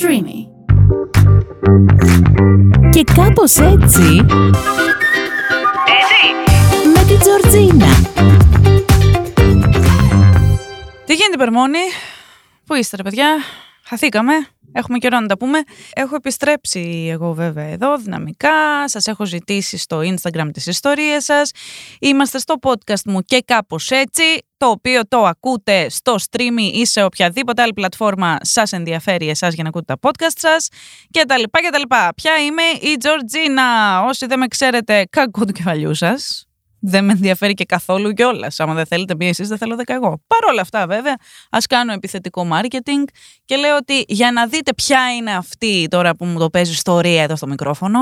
Streamy. Και κάπως έτσι... Έτσι! Με την Τζορτζίνα. Τι γίνεται, Περμόνη, πού είστε, ρε παιδιά, χαθήκαμε. Έχουμε καιρό να τα πούμε. Έχω επιστρέψει εγώ βέβαια εδώ δυναμικά. Σας έχω ζητήσει στο Instagram τις ιστορίες σας. Είμαστε στο podcast μου και κάπως έτσι, το οποίο το ακούτε στο stream ή σε οποιαδήποτε άλλη πλατφόρμα σας ενδιαφέρει εσάς για να ακούτε τα podcast σας και τα λοιπά και τα λοιπά. Ποια είμαι η Τζορτζίνα. Όσοι δεν με ξέρετε, κακό του κεφαλιού σας δεν με ενδιαφέρει και καθόλου κιόλας. Άμα δεν θέλετε μία εσείς, δεν θέλω δέκα εγώ. Παρ' όλα αυτά, βέβαια, ας κάνω επιθετικό marketing και λέω ότι για να δείτε ποια είναι αυτή τώρα που μου το παίζει ιστορία εδώ στο μικρόφωνο.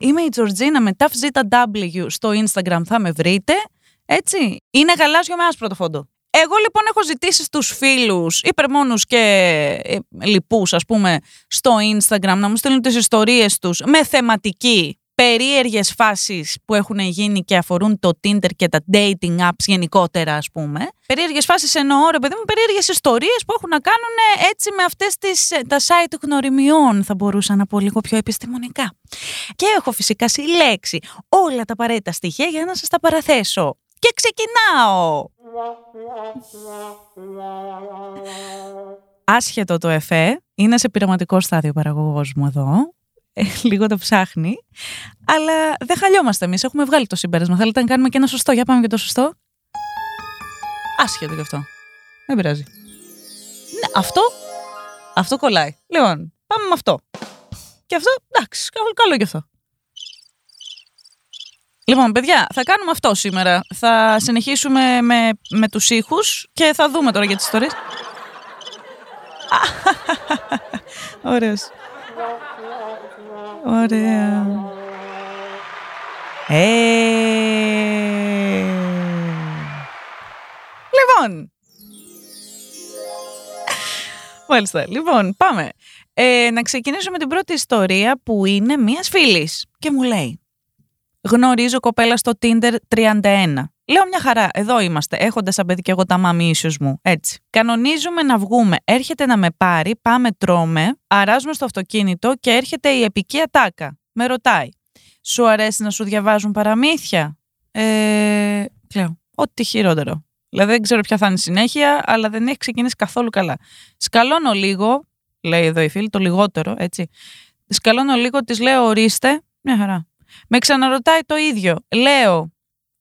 Είμαι η Τζορτζίνα με TAFZW στο Instagram, θα με βρείτε. Έτσι. Είναι γαλάζιο με άσπρο το φόντο. Εγώ λοιπόν έχω ζητήσει στους φίλους, υπερμόνους και ε, λοιπούς ας πούμε, στο Instagram να μου στείλουν τις ιστορίες τους με θεματική περίεργες φάσεις που έχουν γίνει και αφορούν το Tinder και τα dating apps γενικότερα ας πούμε. Περίεργες φάσεις εννοώ ρε παιδί μου, περίεργες ιστορίες που έχουν να κάνουν έτσι με αυτές τις, ε, τα site γνωριμιών θα μπορούσα να πω λίγο πιο επιστημονικά. Και έχω φυσικά συλλέξει όλα τα απαραίτητα στοιχεία για να σας τα παραθέσω. Και ξεκινάω! Άσχετο το εφέ, είναι σε πειραματικό στάδιο παραγωγός μου εδώ ε, λίγο το ψάχνει. Αλλά δεν χαλιόμαστε εμείς. Έχουμε βγάλει το συμπέρασμα. Θέλετε να κάνουμε και ένα σωστό; Για πάμε και το σωστό. Άσχετο γι' αυτό. Δεν πειράζει. Ναι, αυτό. Αυτό κολλάει. Λοιπόν, πάμε με αυτό. Και αυτό, εντάξει, καλό και αυτό. Λοιπόν, παιδιά, θα κάνουμε αυτό σήμερα. Θα συνεχίσουμε με, με τους ήχους και θα δούμε τώρα για τις ιστορίες. Ωραίος. Ωραία. Ε... Λοιπόν. Μάλιστα. Λοιπόν, πάμε. Ε, να ξεκινήσω με την πρώτη ιστορία που είναι μία φίλης και μου λέει Γνωρίζω κοπέλα στο Tinder 31. Λέω μια χαρά, εδώ είμαστε, έχοντας σαν παιδί και εγώ τα μάμι ίσιο μου. Έτσι. Κανονίζουμε να βγούμε. Έρχεται να με πάρει, πάμε τρώμε, αράζουμε στο αυτοκίνητο και έρχεται η επική ατάκα. Με ρωτάει. Σου αρέσει να σου διαβάζουν παραμύθια; Ε. Λέω. Ό,τι χειρότερο. Δηλαδή δεν ξέρω ποια θα είναι η συνέχεια, αλλά δεν έχει ξεκινήσει καθόλου καλά. Σκαλώνω λίγο, λέει εδώ η φίλη, το λιγότερο, έτσι. Σκαλώνω λίγο, της λέω ορίστε. Μια χαρά. Με ξαναρωτάει το ίδιο. Λέω,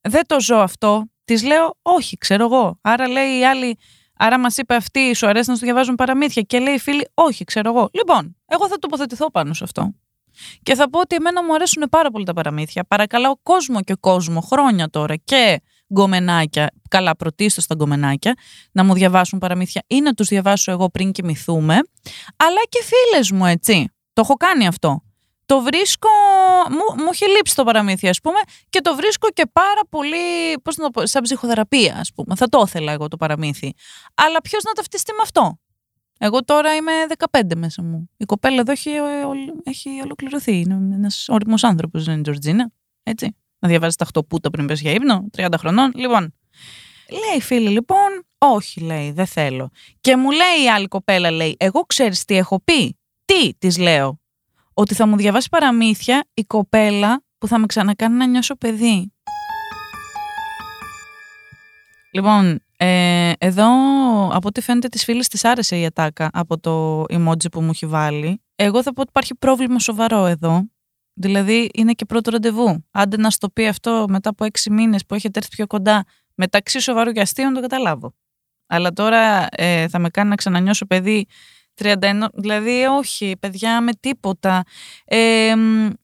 δεν το ζω αυτό. Της λέω, όχι, ξέρω εγώ. Άρα λέει η άλλη, άρα μας είπε αυτή, σου αρέσει να σου διαβάζουν παραμύθια. Και λέει η φίλη, όχι, ξέρω εγώ. Λοιπόν, εγώ θα τοποθετηθώ πάνω σε αυτό. Και θα πω ότι εμένα μου αρέσουν πάρα πολύ τα παραμύθια. Παρακαλάω κόσμο και κόσμο, χρόνια τώρα και γκομενάκια, καλά πρωτίστως τα γκομενάκια, να μου διαβάσουν παραμύθια ή να τους διαβάσω εγώ πριν κοιμηθούμε. Αλλά και φίλες μου, έτσι. Το έχω κάνει αυτό το βρίσκω. Μου, μου έχει λείψει το παραμύθι, ας πούμε, και το βρίσκω και πάρα πολύ. Πώς να το πω, σαν ψυχοθεραπεία, ας πούμε. Θα το ήθελα εγώ το παραμύθι. Αλλά ποιος να ταυτιστεί με αυτό; Εγώ τώρα είμαι 15 μέσα μου. Η κοπέλα εδώ έχει, έχει ολοκληρωθεί. Είναι ένας όριμος άνθρωπος, δεν είναι η Τζορτζίνα. Έτσι. Να διαβάζει τα χτωπούτα πριν πες για ύπνο, 30 χρονών. Λοιπόν. Λέει φίλη, λοιπόν, όχι, λέει, δεν θέλω. Και μου λέει η άλλη κοπέλα, λέει, εγώ ξέρεις τι έχω πει; Τι, της λέω ότι θα μου διαβάσει παραμύθια η κοπέλα που θα με ξανακάνει να νιώσω παιδί. Λοιπόν, ε, εδώ από ό,τι φαίνεται τις φίλες της άρεσε η ατάκα από το emoji που μου έχει βάλει. Εγώ θα πω ότι υπάρχει πρόβλημα σοβαρό εδώ. Δηλαδή είναι και πρώτο ραντεβού. Άντε να στο πει αυτό μετά από έξι μήνες που έχετε έρθει πιο κοντά μεταξύ σοβαρού και αστείου να το καταλάβω. Αλλά τώρα ε, θα με κάνει να ξανανιώσω παιδί 31, δηλαδή όχι παιδιά με τίποτα. Ε,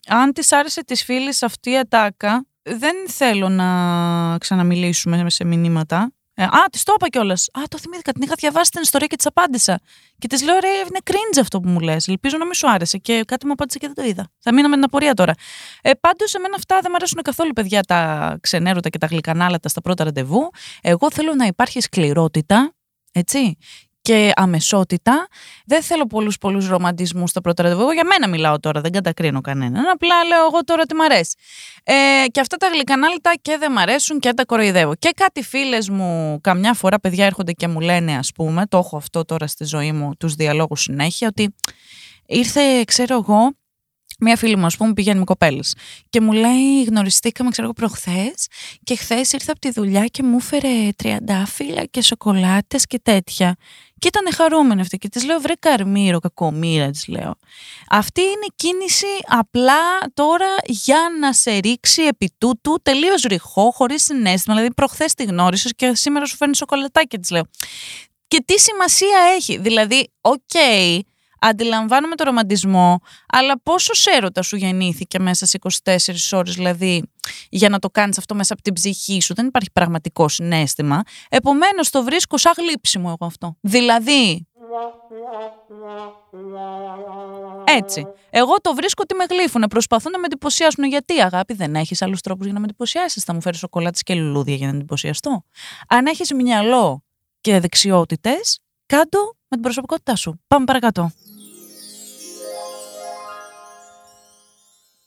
αν της άρεσε της φίλης αυτή η ατάκα, δεν θέλω να ξαναμιλήσουμε σε μηνύματα. Ε, α, της το είπα κιόλας. Α, το θυμήθηκα. Την είχα διαβάσει την ιστορία και της απάντησα. Και της λέω, ρε, είναι cringe αυτό που μου λες. Ελπίζω να μην σου άρεσε. Και κάτι μου απάντησε και δεν το είδα. Θα μείνω με την απορία τώρα. Ε, Πάντως, εμένα αυτά δεν μου αρέσουν καθόλου, παιδιά, τα ξενέρωτα και τα γλυκανάλατα στα πρώτα ραντεβού. Εγώ θέλω να υπάρχει σκληρότητα, έτσι και αμεσότητα. Δεν θέλω πολλούς πολλούς ρομαντισμούς στα πρώτα ραντεβού. Εγώ για μένα μιλάω τώρα, δεν κατακρίνω κανέναν. Απλά λέω εγώ τώρα τι μ' αρέσει. Ε, και αυτά τα γλυκανάλυτα και δεν μ' αρέσουν και τα κοροϊδεύω. Και κάτι φίλες μου, καμιά φορά παιδιά έρχονται και μου λένε, ας πούμε, το έχω αυτό τώρα στη ζωή μου, τους διαλόγους συνέχεια, ότι ήρθε, ξέρω εγώ, Μία φίλη μου, ας πούμε, πηγαίνει με κοπέλες. Και μου λέει: Γνωριστήκαμε, ξέρω εγώ, προχθές. Και χθες ήρθα από τη δουλειά και μου έφερε τριαντάφυλλα και σοκολάτες και τέτοια. Και ήταν χαρούμενη αυτή. Και της λέω: Βρε καρμίρο, κακομήρα, της λέω. Αυτή είναι κίνηση απλά τώρα για να σε ρίξει επί τούτου τελείως ρηχό, χωρίς συνέστημα. Δηλαδή, προχθές τη γνώρισες και σήμερα σου φέρνει σοκολατάκια, της λέω. Και τι σημασία έχει; Δηλαδή, ok, okay, αντιλαμβάνομαι το ρομαντισμό, αλλά πόσο έρωτα σου γεννήθηκε μέσα σε 24 ώρες, δηλαδή για να το κάνεις αυτό μέσα από την ψυχή σου. Δεν υπάρχει πραγματικό συναίσθημα. Επομένως το βρίσκω σαν γλύψιμο εγώ αυτό. Δηλαδή... Έτσι. Εγώ το βρίσκω ότι με γλύφουνε. Προσπαθούν να με εντυπωσιάσουν. Γιατί, αγάπη, δεν έχεις άλλους τρόπους για να με εντυπωσιάσεις; Θα μου φέρεις σοκολάτες και λουλούδια για να εντυπωσιαστώ. Αν έχεις μυαλό και δεξιότητες, κάντο με την προσωπικότητά σου. Πάμε παρακάτω.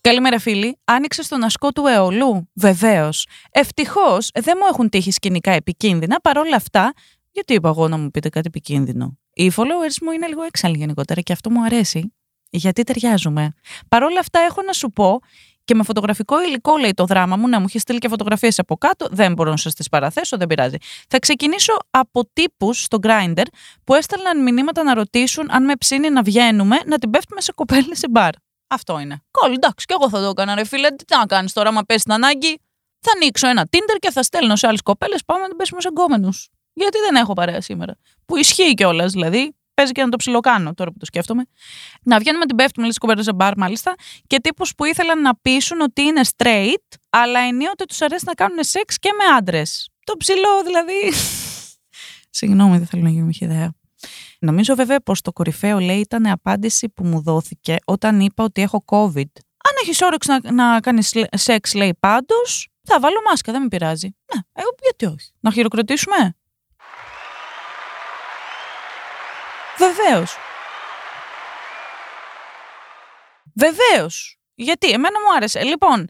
Καλημέρα, φίλοι. Άνοιξε τον ασκό του αιωλού. Βεβαίως. Ευτυχώς δεν μου έχουν τύχει σκηνικά επικίνδυνα. Παρ' όλα αυτά, γιατί είπα εγώ να μου πείτε κάτι επικίνδυνο; Οι followers μου είναι λίγο έξαλλοι γενικότερα και αυτό μου αρέσει. Γιατί ταιριάζουμε. Παρ' όλα αυτά, έχω να σου πω και με φωτογραφικό υλικό λέει το δράμα μου, να μου έχεις στείλει και φωτογραφίες από κάτω. Δεν μπορώ να σας τις παραθέσω, δεν πειράζει. Θα ξεκινήσω από τύπους στο Grindr που έστελναν μηνύματα να ρωτήσουν αν με ψήνει να βγαίνουμε, να την πέφτουμε σε κοπέλες σε μπαρ. Αυτό είναι. Κόλλη, εντάξει, και εγώ θα το έκανα, ρε φίλε. Τι να κάνεις τώρα, άμα πέσει την ανάγκη. Θα ανοίξω ένα Tinder και θα στέλνω σε άλλες κοπέλες. Πάμε να την πέσουμε σε γκόμενους. Γιατί δεν έχω παρέα σήμερα. Που ισχύει κιόλας, δηλαδή. Παίζει και να το ψιλοκάνω τώρα που το σκέφτομαι. Να βγαίνουμε την πέφτουμε λες κοπέλε σε μπαρ, μάλιστα. Και τύπους που ήθελαν να πείσουν ότι είναι straight, αλλά ενίοτε τους αρέσει να κάνουν σεξ και με άντρες. Το ψηλό, δηλαδή. Συγγνώμη, δεν θέλω να γίνω ιδέα. Νομίζω βέβαια πως το κορυφαίο λέει ήταν απάντηση που μου δόθηκε όταν είπα ότι έχω COVID. Αν έχεις όρεξη να, να κάνεις σεξ, λέει πάντως, θα βάλω μάσκα, δεν με πειράζει. Ναι, εγώ γιατί όχι. Να χειροκροτήσουμε; Βεβαίως. Βεβαίως. Γιατί, εμένα μου άρεσε. Λοιπόν,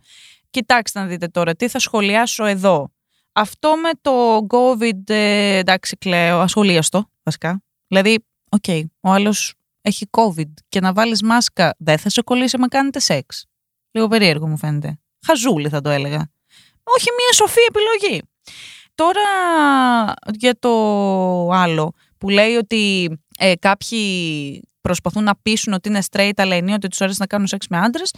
κοιτάξτε να δείτε τώρα τι θα σχολιάσω εδώ. Αυτό με το COVID, ε, εντάξει, κλαίω, ασχολίαστο, βασικά. Δηλαδή, ok, okay, ο άλλος έχει COVID και να βάλεις μάσκα δεν θα σε κολλήσει με κάνετε σεξ. Λίγο περίεργο μου φαίνεται. Χαζούλη θα το έλεγα. Όχι μια σοφή επιλογή. Τώρα για το άλλο που λέει ότι ε, κάποιοι προσπαθούν να πείσουν ότι είναι straight αλλά είναι ότι τους αρέσει να κάνουν σεξ με άντρες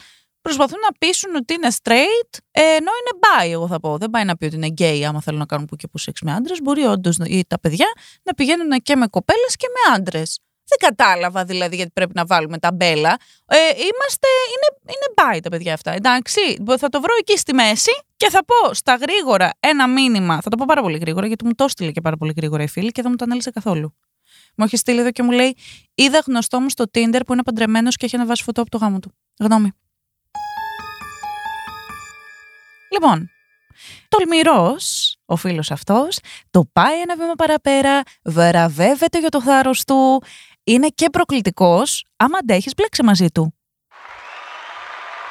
προσπαθούν να πείσουν ότι είναι straight, ενώ είναι bi, εγώ θα πω. Δεν πάει να πει ότι είναι gay, άμα θέλουν να κάνουν που και που σεξ με άντρες. Μπορεί όντως τα παιδιά να πηγαίνουν και με κοπέλες και με άντρες. Δεν κατάλαβα δηλαδή γιατί πρέπει να βάλουμε τα μπέλα. Ε, είμαστε, είναι, είναι μπάι τα παιδιά αυτά. Εντάξει, θα το βρω εκεί στη μέση και θα πω στα γρήγορα ένα μήνυμα. Θα το πω πάρα πολύ γρήγορα γιατί μου το έστειλε και πάρα πολύ γρήγορα η φίλη και δεν μου το ανέλησε καθόλου. Μου έχει στείλει εδώ και μου λέει: Είδα γνωστό μου στο Tinder που είναι παντρεμένος και έχει ανεβάσει φωτό από το γάμο του. Γνώμη. Λοιπόν, τολμηρός ο φίλος αυτός, το πάει ένα βήμα παραπέρα, βραβεύεται για το θάρρος του, είναι και προκλητικός. Άμα αντέχεις, μπλέξε μαζί του.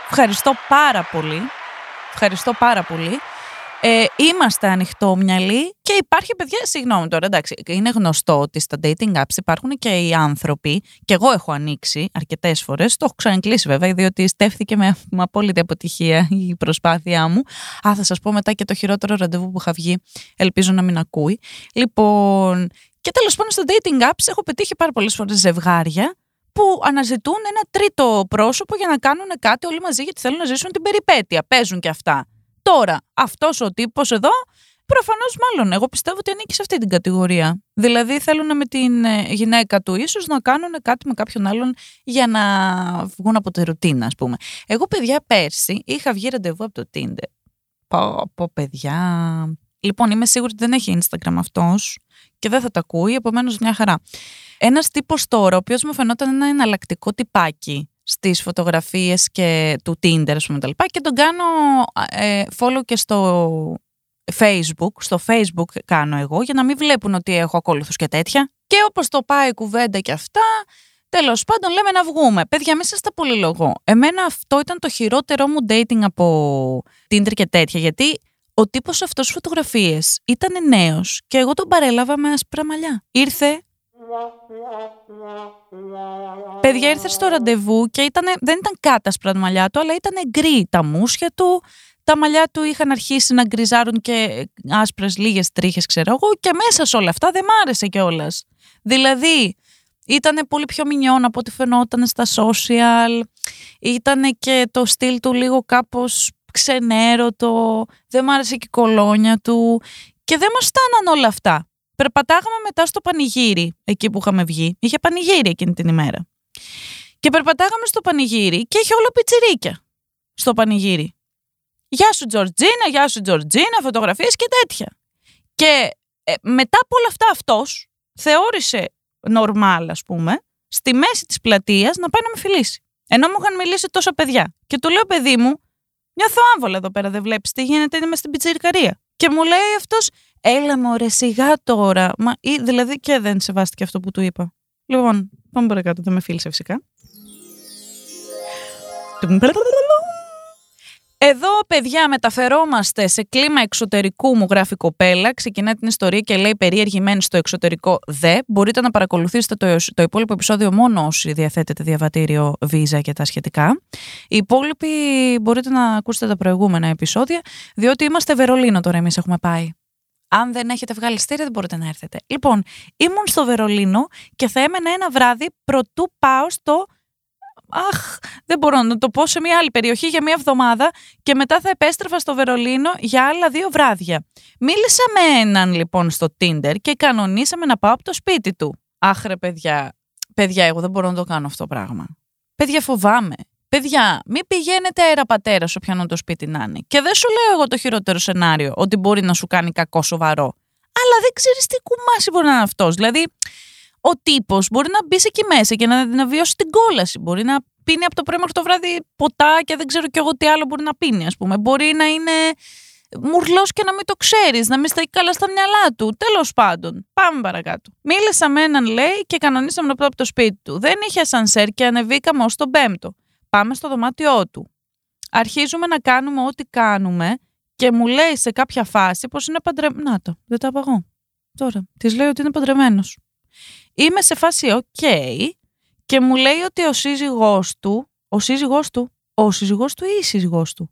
Ευχαριστώ πάρα πολύ. Ευχαριστώ πάρα πολύ. Ε, είμαστε ανοιχτόμυαλοι και υπάρχει, παιδιά, συγγνώμη τώρα, εντάξει, είναι γνωστό ότι στα dating apps υπάρχουν και οι άνθρωποι, και εγώ έχω ανοίξει αρκετές φορές, το έχω ξανακλείσει βέβαια, διότι στέφθηκε με, με απόλυτη αποτυχία η προσπάθειά μου. Α, θα σας πω μετά και το χειρότερο ραντεβού που είχα βγει, ελπίζω να μην ακούει. Λοιπόν, και τέλος πάντων στα dating apps έχω πετύχει πάρα πολλές φορές ζευγάρια που αναζητούν ένα τρίτο πρόσωπο για να κάνουν κάτι όλοι μαζί γιατί θέλουν να ζήσουν την περιπέτεια. Παίζουν και αυτά. Τώρα, αυτός ο τύπος εδώ, προφανώς μάλλον, εγώ πιστεύω ότι ανήκει σε αυτή την κατηγορία. Δηλαδή θέλουν με την ε, γυναίκα του ίσως να κάνουν κάτι με κάποιον άλλον για να βγουν από τη ρουτίνα, ας πούμε. Εγώ, παιδιά, πέρσι είχα βγει ραντεβού από το Tinder. Πω, πω, παιδιά. Λοιπόν, είμαι σίγουρη ότι δεν έχει Instagram αυτός και δεν θα τα ακούει, επομένως μια χαρά. Ένας τύπος τώρα, ο οποίος μου φαινόταν ένα εναλλακτικό τυπάκι στις φωτογραφίες και του Tinder, ας πούμε, τα λοιπά, και τον κάνω ε, follow και στο Facebook. Στο Facebook κάνω εγώ, για να μην βλέπουν ότι έχω ακόλουθους και τέτοια. Και όπως το πάει η κουβέντα και αυτά, τέλος πάντων λέμε να βγούμε. Παιδιά, μέσα στα πολυλογώ. Εμένα αυτό ήταν το χειρότερό μου dating από Tinder και τέτοια, γιατί ο τύπος αυτός φωτογραφίες ήταν νέος και εγώ τον παρέλαβα με άσπρα μαλλιά. Ήρθε Παιδιά ήρθε στο ραντεβού και ήτανε, δεν ήταν κάτασπρα τα μαλλιά του, αλλά ήταν γκρι τα μουσια του. Τα μαλλιά του είχαν αρχίσει να γκριζάρουν και άσπρες λίγες τρίχες, ξέρω εγώ, και μέσα σε όλα αυτά δεν μ' άρεσε κιόλας. Δηλαδή, ήταν πολύ πιο μηνιόν από ό,τι φαινόταν στα social. Ήταν και το στυλ του λίγο κάπως ξενέρωτο. Δεν μ' άρεσε και η κολόνια του. Και δεν μας στάναν όλα αυτά. Περπατάγαμε μετά στο πανηγύρι, εκεί που είχαμε βγει. Είχε πανηγύρι εκείνη την ημέρα. Και περπατάγαμε στο πανηγύρι και είχε όλο πιτσιρίκια στο πανηγύρι. Γεια σου Τζορτζίνα, γεια σου Τζορτζίνα, φωτογραφίες και τέτοια. Και ε, μετά από όλα αυτά αυτός θεώρησε νορμάλ, ας πούμε, στη μέση της πλατείας να πάει να με φιλήσει. Ενώ μου είχαν μιλήσει τόσα παιδιά. Και του λέω, παιδί μου, νιώθω άμβολα εδώ πέρα, δεν βλέπεις τι γίνεται, είμαι στην πιτσιρικαρία. Και μου λέει αυτός, έλα μου, ρε, σιγά τώρα. Μα, ή, δηλαδή και δεν σεβάστηκε αυτό που του είπα. Λοιπόν, πάμε παρακάτω, δεν με φίλησε φυσικά. Εδώ, παιδιά, μεταφερόμαστε σε κλίμα εξωτερικού, μου γράφει κοπέλα. Ξεκινάει την ιστορία και λέει περίεργη μένει στο εξωτερικό δε. Μπορείτε να παρακολουθήσετε το, το υπόλοιπο επεισόδιο μόνο όσοι διαθέτετε διαβατήριο βίζα και τα σχετικά. Οι υπόλοιποι μπορείτε να ακούσετε τα προηγούμενα επεισόδια, διότι είμαστε Βερολίνο τώρα, εμείς έχουμε πάει. Αν δεν έχετε βγάλει στήρια, δεν μπορείτε να έρθετε. Λοιπόν, ήμουν στο Βερολίνο και θα έμενα ένα βράδυ προτού πάω στο αχ, δεν μπορώ να το πω σε μια άλλη περιοχή για μια εβδομάδα και μετά θα επέστρεφα στο Βερολίνο για άλλα δύο βράδια. Μίλησα με έναν λοιπόν στο Tinder και κανονίσαμε να πάω από το σπίτι του. Αχ ρε παιδιά, παιδιά εγώ δεν μπορώ να το κάνω αυτό το πράγμα. Παιδιά φοβάμαι. Παιδιά, μην πηγαίνετε αέρα πατέρα όποιον το σπίτι να είναι. Και δεν σου λέω εγώ το χειρότερο σενάριο, ότι μπορεί να σου κάνει κακό σοβαρό. Αλλά δεν ξέρεις τι κουμάσι μπορεί να είναι αυτός. Δηλαδή, ο τύπος μπορεί να μπει εκεί μέσα και να, να βιώσει την κόλαση. Μπορεί να πίνει από το πρωί μέχρι το βράδυ ποτά και δεν ξέρω κι εγώ τι άλλο μπορεί να πίνει, ας πούμε. Μπορεί να είναι μουρλός και να μην το ξέρεις, να μην σταθεί καλά στα μυαλά του. Τέλος πάντων, πάμε παρακάτω. Μίλησα με έναν, λέει, και κανονίσαμε να πάω από το σπίτι του. Δεν είχε ασανσέρ και ανεβήκαμε ως τον πέμπτο. Πάμε στο δωμάτιό του. Αρχίζουμε να κάνουμε ό,τι κάνουμε και μου λέει σε κάποια φάση πως είναι παντρεμένο. Να το, δεν τα απαγώ. Τώρα, της λέει ότι είναι παντρεμένος. Είμαι σε φάση OK και μου λέει ότι ο σύζυγός του, ο σύζυγός του, ο σύζυγός του ή η σύζυγός του.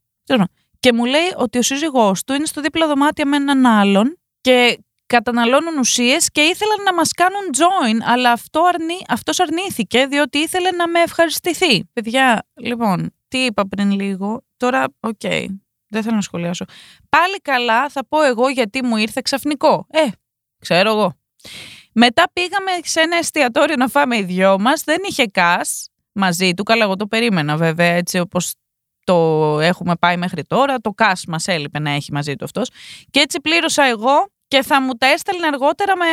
Και μου λέει ότι ο σύζυγός του είναι στο δίπλα δωμάτιο με έναν άλλον και καταναλώνουν ουσίες και ήθελαν να μας κάνουν join, αλλά αυτό αρνή, αυτός αρνήθηκε διότι ήθελε να με ευχαριστηθεί. Παιδιά, λοιπόν, τι είπα πριν λίγο, τώρα, ok, okay, δεν θέλω να σχολιάσω. Πάλι καλά θα πω εγώ γιατί μου ήρθε ξαφνικό. Ε, ξέρω εγώ. Μετά πήγαμε σε ένα εστιατόριο να φάμε οι δυο μας. Δεν είχε κας μαζί του. Καλά, εγώ το περίμενα βέβαια έτσι όπως το έχουμε πάει μέχρι τώρα. Το κας μας έλειπε να έχει μαζί του αυτός. Και έτσι πλήρωσα εγώ και θα μου τα έστελνε αργότερα με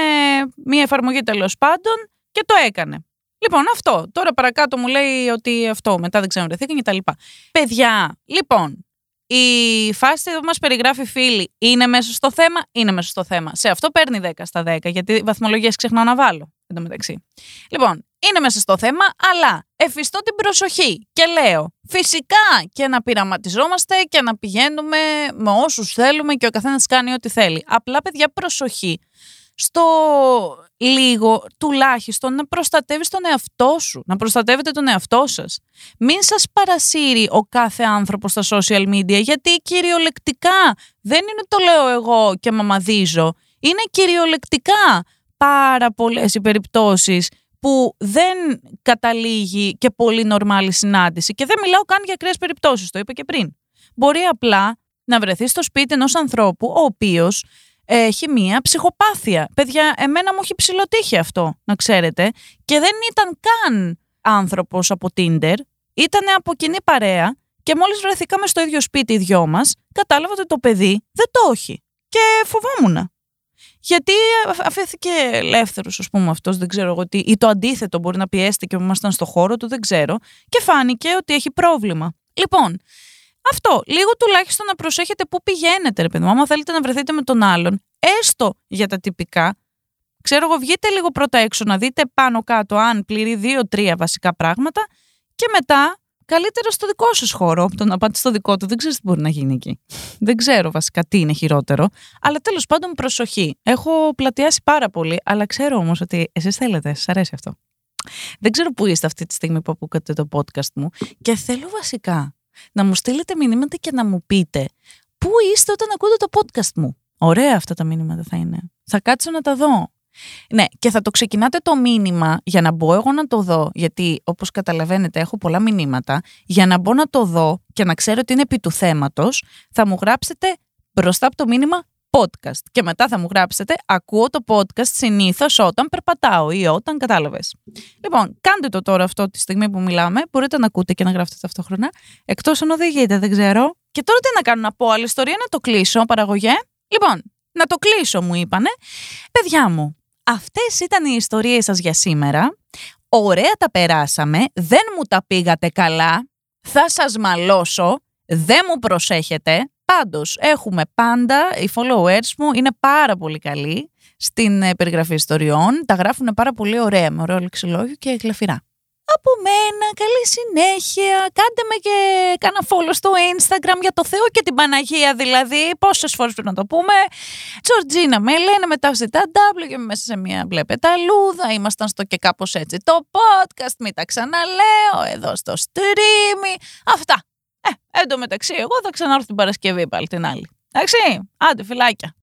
μια εφαρμογή τέλος πάντων και το έκανε. Λοιπόν, αυτό. Τώρα παρακάτω μου λέει ότι αυτό μετά δεν ξέρω βρεθήκαν και τα Παιδιά, λοιπόν, η φάση που μας περιγράφει φίλη είναι μέσα στο θέμα, είναι μέσα στο θέμα. Σε αυτό παίρνει 10 στα 10, γιατί βαθμολογίες ξεχνάω να βάλω. Εν τω μεταξύ. Λοιπόν, είναι μέσα στο θέμα, αλλά εφιστώ την προσοχή και λέω φυσικά και να πειραματιζόμαστε και να πηγαίνουμε με όσους θέλουμε και ο καθένας κάνει ό,τι θέλει. Απλά, παιδιά, προσοχή στο λίγο τουλάχιστον να προστατεύεις τον εαυτό σου, να προστατεύετε τον εαυτό σας. Μην σας παρασύρει ο κάθε άνθρωπος στα social media, γιατί κυριολεκτικά δεν είναι το λέω εγώ και μαμαδίζω, είναι κυριολεκτικά πάρα πολλές οι περιπτώσεις που δεν καταλήγει και πολύ νορμάλη συνάντηση και δεν μιλάω καν για ακραίες περιπτώσεις, το είπα και πριν. Μπορεί απλά να βρεθείς στο σπίτι ενός ανθρώπου ο οποίος έχει μία ψυχοπάθεια. Παιδιά, εμένα μου έχει ψηλοτύχει αυτό, να ξέρετε. Και δεν ήταν καν άνθρωπος από Tinder. Ήταν από κοινή παρέα και μόλις βρεθήκαμε στο ίδιο σπίτι οι δυο μας, κατάλαβα ότι το παιδί δεν το έχει. Και φοβόμουν. Γιατί αφήθηκε ελεύθερος, ας πούμε, αυτός, δεν ξέρω εγώ τι, ή το αντίθετο μπορεί να πιέστηκε που ήμασταν στο χώρο του, δεν ξέρω. Και φάνηκε ότι έχει πρόβλημα. Λοιπόν, αυτό. Λίγο τουλάχιστον να προσέχετε πού πηγαίνετε, ρε παιδί μου. Άμα θέλετε να βρεθείτε με τον άλλον, έστω για τα τυπικά, ξέρω εγώ, βγείτε λίγο πρώτα έξω να δείτε πάνω κάτω αν πληρεί δύο-τρία βασικά πράγματα και μετά καλύτερα στο δικό σου χώρο από το να πάτε στο δικό του. Δεν ξέρω τι μπορεί να γίνει εκεί. Δεν ξέρω βασικά τι είναι χειρότερο. Αλλά τέλος πάντων, προσοχή. Έχω πλατιάσει πάρα πολύ, αλλά ξέρω όμως ότι εσείς θέλετε, σας αρέσει αυτό. Δεν ξέρω πού είστε αυτή τη στιγμή που ακούτε το podcast μου και θέλω βασικά να μου στείλετε μηνύματα και να μου πείτε πού είστε όταν ακούτε το podcast μου; Ωραία αυτά τα μηνύματα θα είναι. Θα κάτσω να τα δω. Ναι, και θα το ξεκινάτε το μήνυμα για να μπω εγώ να το δω, γιατί όπως καταλαβαίνετε έχω πολλά μηνύματα, για να μπω να το δω και να ξέρω ότι είναι επί του θέματος, θα μου γράψετε μπροστά από το μήνυμα podcast και μετά θα μου γράψετε ακούω το podcast συνήθως όταν περπατάω ή όταν κατάλαβες. Λοιπόν, κάντε το τώρα αυτό τη στιγμή που μιλάμε, μπορείτε να ακούτε και να γράφετε ταυτόχρονα, εκτός αν οδηγείτε, δεν ξέρω. Και τώρα τι να κάνω να πω, άλλη ιστορία, να το κλείσω, παραγωγέ. Λοιπόν, να το κλείσω μου είπανε. Παιδιά μου, Αυτές ήταν οι ιστορίες σας για σήμερα. Ωραία τα περάσαμε, δεν μου τα πήγατε καλά, θα σας μαλώσω, δεν μου προσέχετε. Πάντως, έχουμε πάντα, οι followers μου είναι πάρα πολύ καλοί στην ε, περιγραφή ιστοριών, τα γράφουν πάρα πολύ ωραία, με ωραίο λεξιλόγιο και γλαφυρά από μένα, καλή συνέχεια. Κάντε με και κάνα follow στο Instagram για το Θεό και την Παναγία δηλαδή. Πόσες φορές πρέπει να το πούμε. Τζορτζίνα με λένε μετά στη W και μέσα σε μια μπλε πεταλούδα. Ήμασταν στο και κάπως έτσι το podcast. Μην τα ξαναλέω εδώ στο stream. Αυτά. Ε, εν τω μεταξύ, εγώ θα ξανάρθω την Παρασκευή πάλι την άλλη. Εντάξει, άντε φυλάκια.